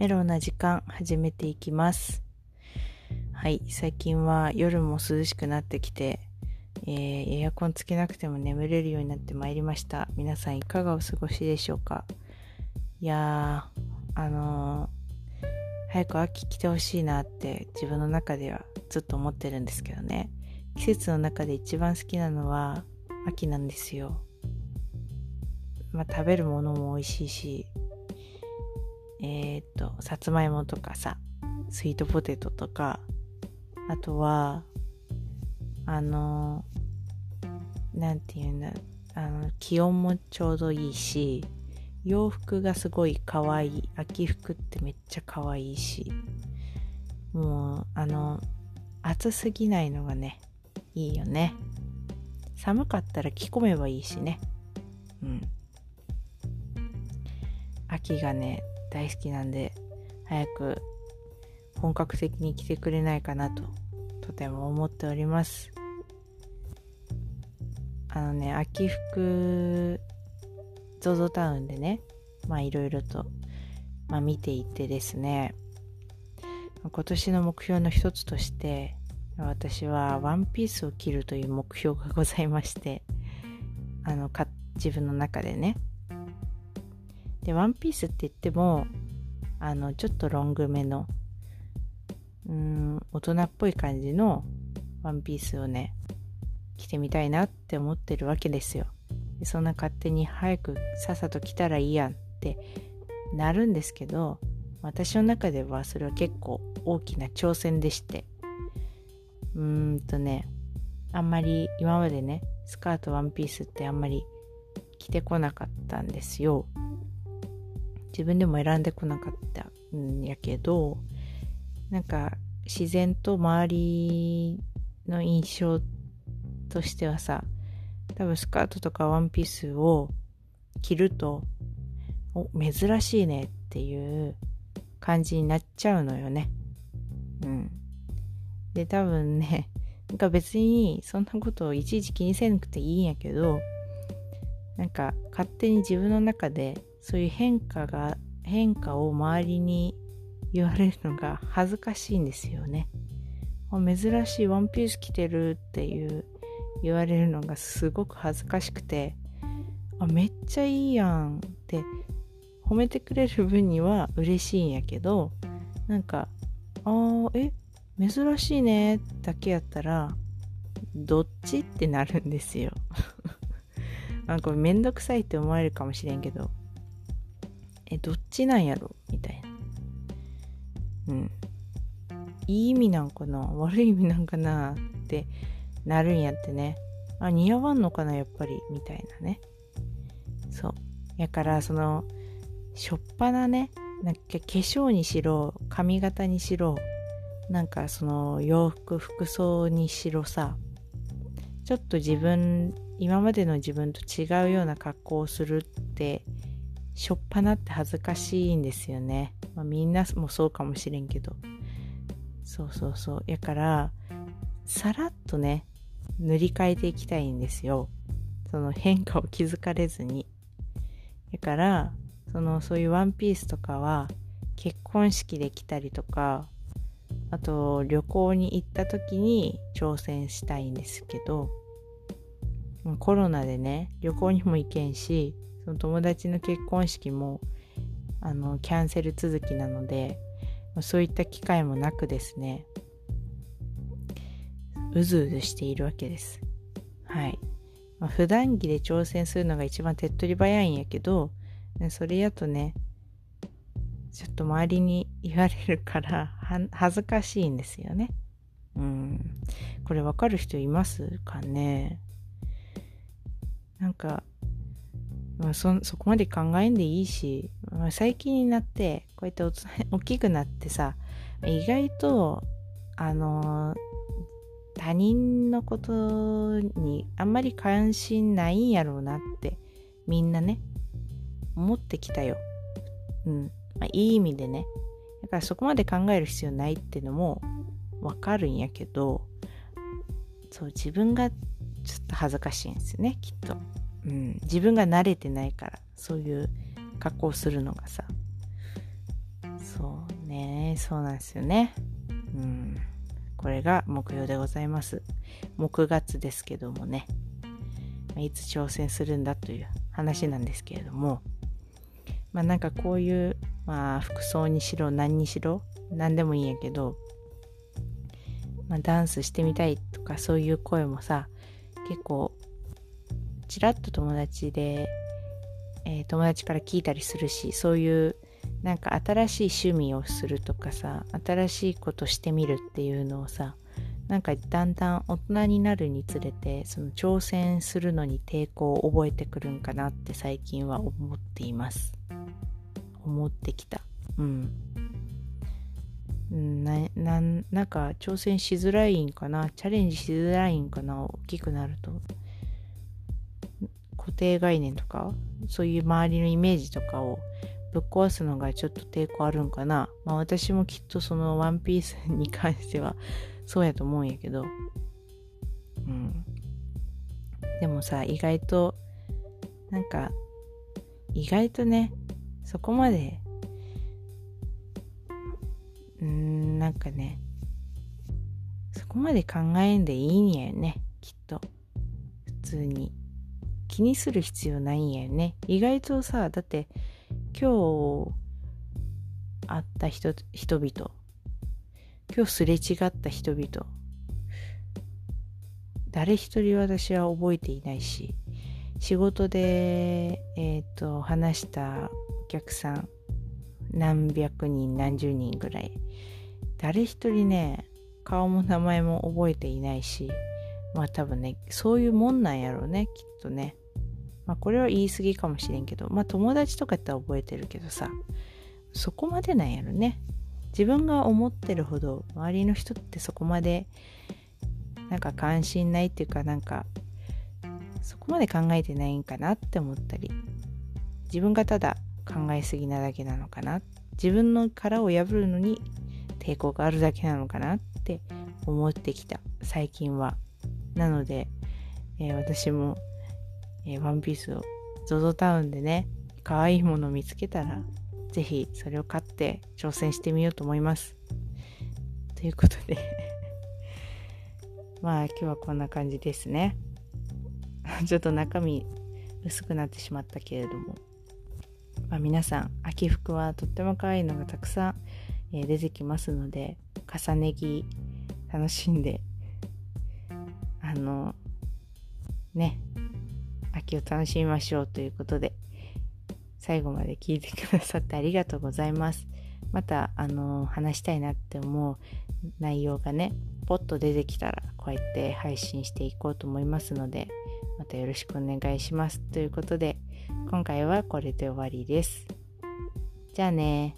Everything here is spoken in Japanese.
メロな時間始めていきます。はい、最近は夜も涼しくなってきて、えーエアコンつけなくても眠れるようになってまいりました。皆さんいかがお過ごしでしょうか？いやー、あのー早く秋来てほしいなって自分の中ではずっと思ってるんですけどね。季節の中で一番好きなのは秋なんですよ。まあ食べるものも美味しいし、えーっと、さつまいもとかさ、スイートポテトとか、あとは、あの、なんていうんだ、あの、気温もちょうどいいし、洋服がすごい可愛い。秋服ってめっちゃ可愛いし、もう、あの、暑すぎないのがね、いいよね。寒かったら着込めばいいしね。うん。秋がね、大好きなんで、早く本格的に来てくれないかなと、とても思っております。あのね、秋服、ZOZO タウンでね、まあいろいろと、まあ見ていてですね、今年の目標の一つとして、私はワンピースを着るという目標がございまして、あの、自分の中でね。で、ワンピースって言っても、あの、ちょっとロングめの、うーん、大人っぽい感じのワンピースをね、着てみたいなって思ってるわけですよ。でそんな勝手に早くさっさと着たらいいやんってなるんですけど、私の中ではそれは結構大きな挑戦でして、うーんとね、あんまり今までね、スカートワンピースってあんまり着てこなかったんですよ。自分でも選んでこなかったんやけど、なんか自然と周りの印象としてはさ、多分スカートとかワンピースを着ると、お、珍しいねっていう感じになっちゃうのよね。うん。で、多分ね、なんか別にそんなことをいちいち気にせなくていいんやけど、なんか勝手に自分の中でそういう変化が、変化を周りに言われるのが恥ずかしいんですよね。珍しいワンピース着てるっていう言われるのがすごく恥ずかしくて、あ、めっちゃいいやんって褒めてくれる分には嬉しいんやけど、なんか、あー、え、珍しいねだけやったら、どっち？ってなるんですよ。あ、これめんどくさいって思われるかもしれんけど、え、どっちなんやろ？みたいな。うん。いい意味なんかな？悪い意味なんかな？ってなるんやってね。あ、似合わんのかな？やっぱりみたいなね。そう。やから、その、しょっぱなね、なんか化粧にしろ、髪型にしろ、なんかその洋服、服装にしろさ、ちょっと自分、今までの自分と違うような格好をするって、しょっぱなって恥ずかしいんですよね。まあ、みんなもそうかもしれんけど。そうそうそう。やから、さらっとね、塗り替えていきたいんですよ。その変化を気づかれずに。だから、その、そういうワンピースとかは、結婚式で着たりとか、あと、旅行に行った時に挑戦したいんですけど、コロナでね、旅行にも行けんし、その友達の結婚式も、あの、キャンセル続きなので、そういった機会もなくですね、うずうずしているわけです。はい。まあ、普段着で挑戦するのが一番手っ取り早いんやけど、それやとね、ちょっと周りに言われるから、恥ずかしいんですよね。うん。これわかる人いますかね？なんか、まあ、そ、そこまで考えんでいいし、まあ、最近になって、こうやって 大きくなってさ、意外と、あの他人のことにあんまり関心ないんやろうなって、みんなね、思ってきたよ。うん。まあ、いい意味でね。だからそこまで考える必要ないっていうのもわかるんやけど、そう、自分がちょっと恥ずかしいんですよね、きっと。うん。自分が慣れてないから、そういう格好するのがさ。そうね。そうなんですよね。うん。これが目標でございます。木月ですけどもね。いつ挑戦するんだという話なんですけれども。まあなんかこういうまあ服装にしろ何にしろ何でもいいんやけどまあ、ダンスしてみたいとかそういう声もさ結構ちらっと友達で、えー、友達から聞いたりするしそういうなんか新しい趣味をするとかさ新しいことしてみるっていうのをさなんかだんだん大人になるにつれてその挑戦するのに抵抗を覚えてくるんかなって最近は思っています。思ってきた。うん。なななんか挑戦しづらいんかな？チャレンジしづらいんかな？大きくなると。固定概念とかそういう周りのイメージとかをぶっ壊すのがちょっと抵抗あるんかな。まあ私もきっとそのワンピースに関しては そうやと思うんやけど。うん。でもさ意外となんか意外とねそこまでうんなんかねそこまで考えんでいいんやよねきっと。普通に。気にする必要ないんやよね。意外とさだって今日会った人人々今日すれ違った人々誰一人私は覚えていないし仕事でえっ、ー、と話したお客さん何百人何十人ぐらい誰一人ね顔も名前も覚えていないしまあ多分ねそういうもんなんやろうねきっとね。まあこれは言い過ぎかもしれんけどまあ友達とかやったら覚えてるけどさそこまでなんやろね。自分が思ってるほど周りの人ってそこまでなんか関心ないっていうかなんかそこまで考えてないんかなって思ったり自分がただ考えすぎなだけなのかな。自分の殻を破るのに抵抗があるだけなのかなって思ってきた。最近は。なので、えー、私も、えー、ワンピースを ZOZO タウンでね可愛いものを見つけたら是非それを買って挑戦してみようと思います。ということで。まあ今日はこんな感じですね。ちょっと中身薄くなってしまったけれども。まあ、皆さん秋服はとっても可愛いのがたくさん、えー、出てきますので重ね着楽しんであのね秋を楽しみましょうということで最後まで聞いてくださってありがとうございますまたあの話したいなって思う内容がねポッと出てきたらこうやって配信していこうと思いますのでまたよろしくお願いしますということで今回はこれで終わりです。じゃあね